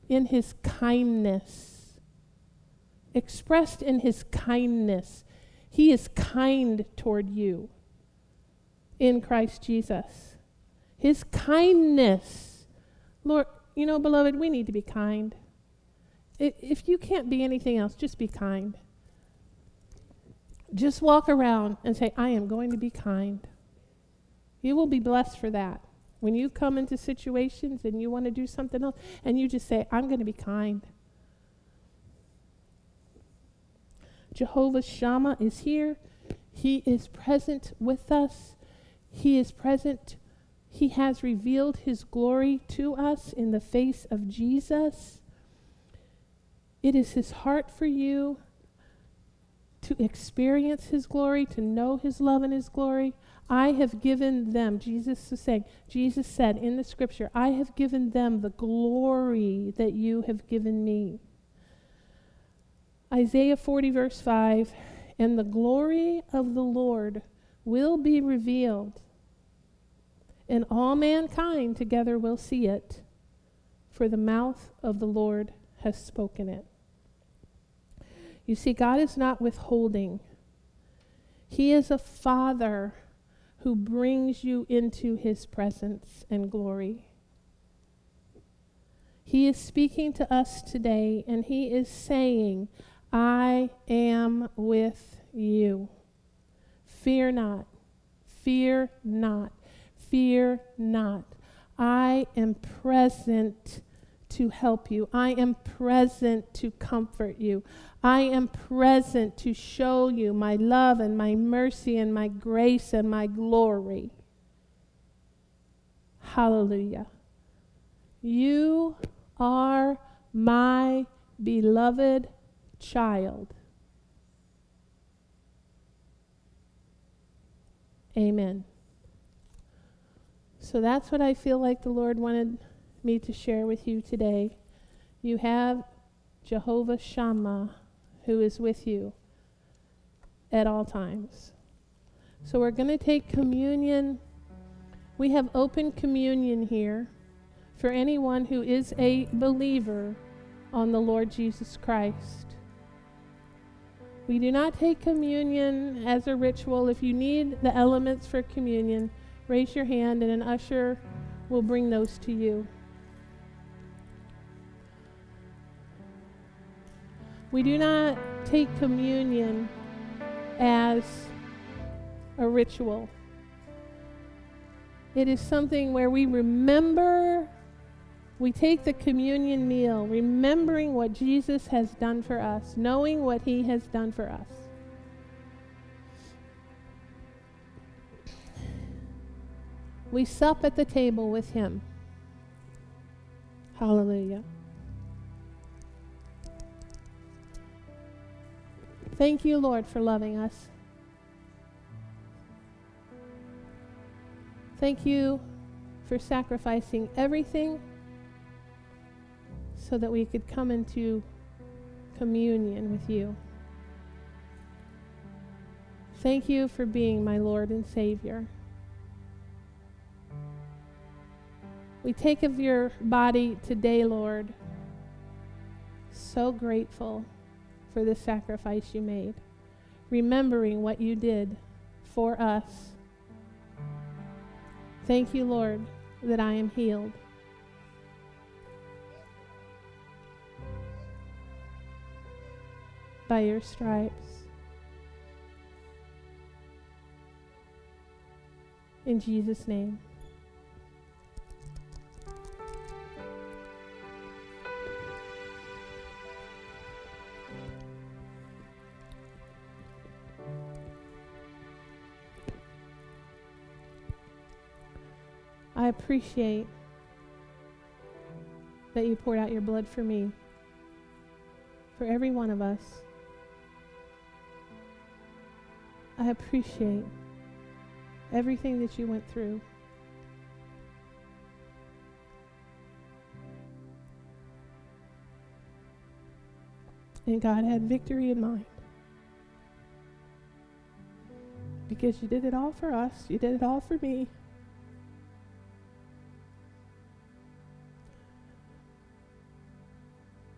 in His kindness. Expressed in His kindness. He is kind toward you in Christ Jesus. His kindness. Lord, you know, beloved, we need to be kind. If you can't be anything else, just be kind. Just walk around and say, I am going to be kind. You will be blessed for that. When you come into situations and you want to do something else, and you just say, I'm going to be kind. Jehovah Shammah is here. He is present with us. He is present he has revealed his glory to us in the face of Jesus. It is his heart for you to experience his glory, to know his love and his glory. I have given them, Jesus is saying, Jesus said in the scripture, I have given them the glory that you have given me. Isaiah 40, verse 5 And the glory of the Lord will be revealed and all mankind together will see it, for the mouth of the Lord has spoken it. You see, God is not withholding, He is a Father who brings you into His presence and glory. He is speaking to us today, and He is saying, I am with you. Fear not. Fear not. Fear not. I am present to help you. I am present to comfort you. I am present to show you my love and my mercy and my grace and my glory. Hallelujah. You are my beloved child. Amen. So that's what I feel like the Lord wanted me to share with you today. You have Jehovah Shammah who is with you at all times. So we're going to take communion. We have open communion here for anyone who is a believer on the Lord Jesus Christ. We do not take communion as a ritual. If you need the elements for communion, raise your hand and an usher will bring those to you. We do not take communion as a ritual. It is something where we remember, we take the communion meal, remembering what Jesus has done for us, knowing what he has done for us. We sup at the table with him. Hallelujah. Thank you, Lord, for loving us. Thank you for sacrificing everything so that we could come into communion with you. Thank you for being my Lord and Savior. We take of your body today, Lord. So grateful for the sacrifice you made, remembering what you did for us. Thank you, Lord, that I am healed. By your stripes. In Jesus' name. I appreciate that you poured out your blood for me, for every one of us. I appreciate everything that you went through. And God had victory in mind. Because you did it all for us, you did it all for me.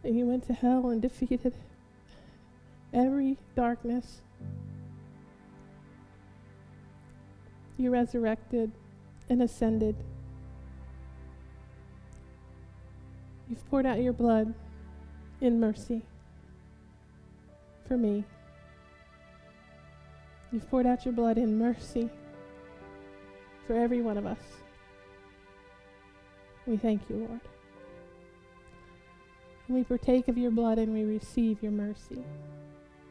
And you went to hell and defeated every darkness. You resurrected and ascended. You've poured out your blood in mercy for me. You've poured out your blood in mercy for every one of us. We thank you, Lord. We partake of your blood and we receive your mercy.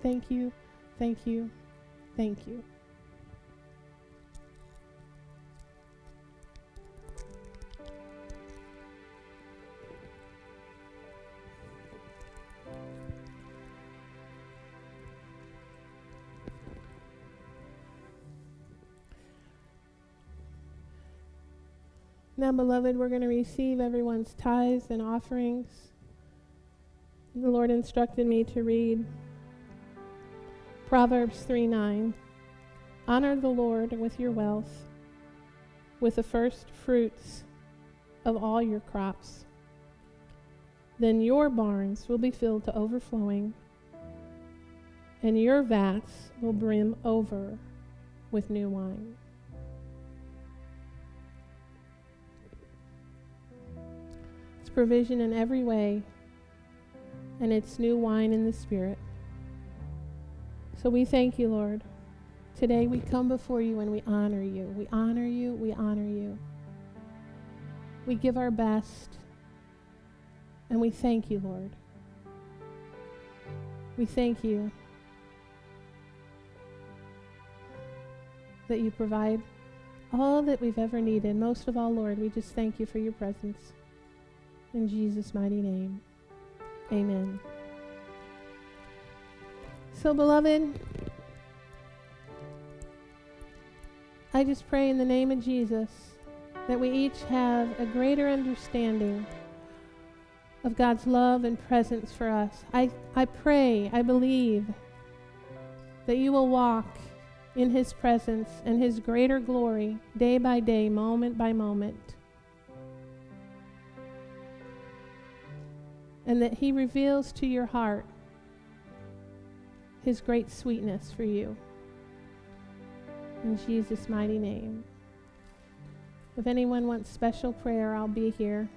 Thank you, thank you, thank you. Now, beloved, we're going to receive everyone's tithes and offerings the Lord instructed me to read Proverbs 3 9. Honor the Lord with your wealth, with the first fruits of all your crops. Then your barns will be filled to overflowing, and your vats will brim over with new wine. It's provision in every way and it's new wine in the Spirit. So we thank you, Lord. Today we come before you and we honor you. We honor you. We honor you. We give our best and we thank you, Lord. We thank you that you provide all that we've ever needed. Most of all, Lord, we just thank you for your presence. In Jesus' mighty name, amen. So, beloved, I just pray in the name of Jesus that we each have a greater understanding of God's love and presence for us. I, I pray, I believe that you will walk in His presence and His greater glory day by day, moment by moment. And that He reveals to your heart His great sweetness for you. In Jesus' mighty name. If anyone wants special prayer, I'll be here.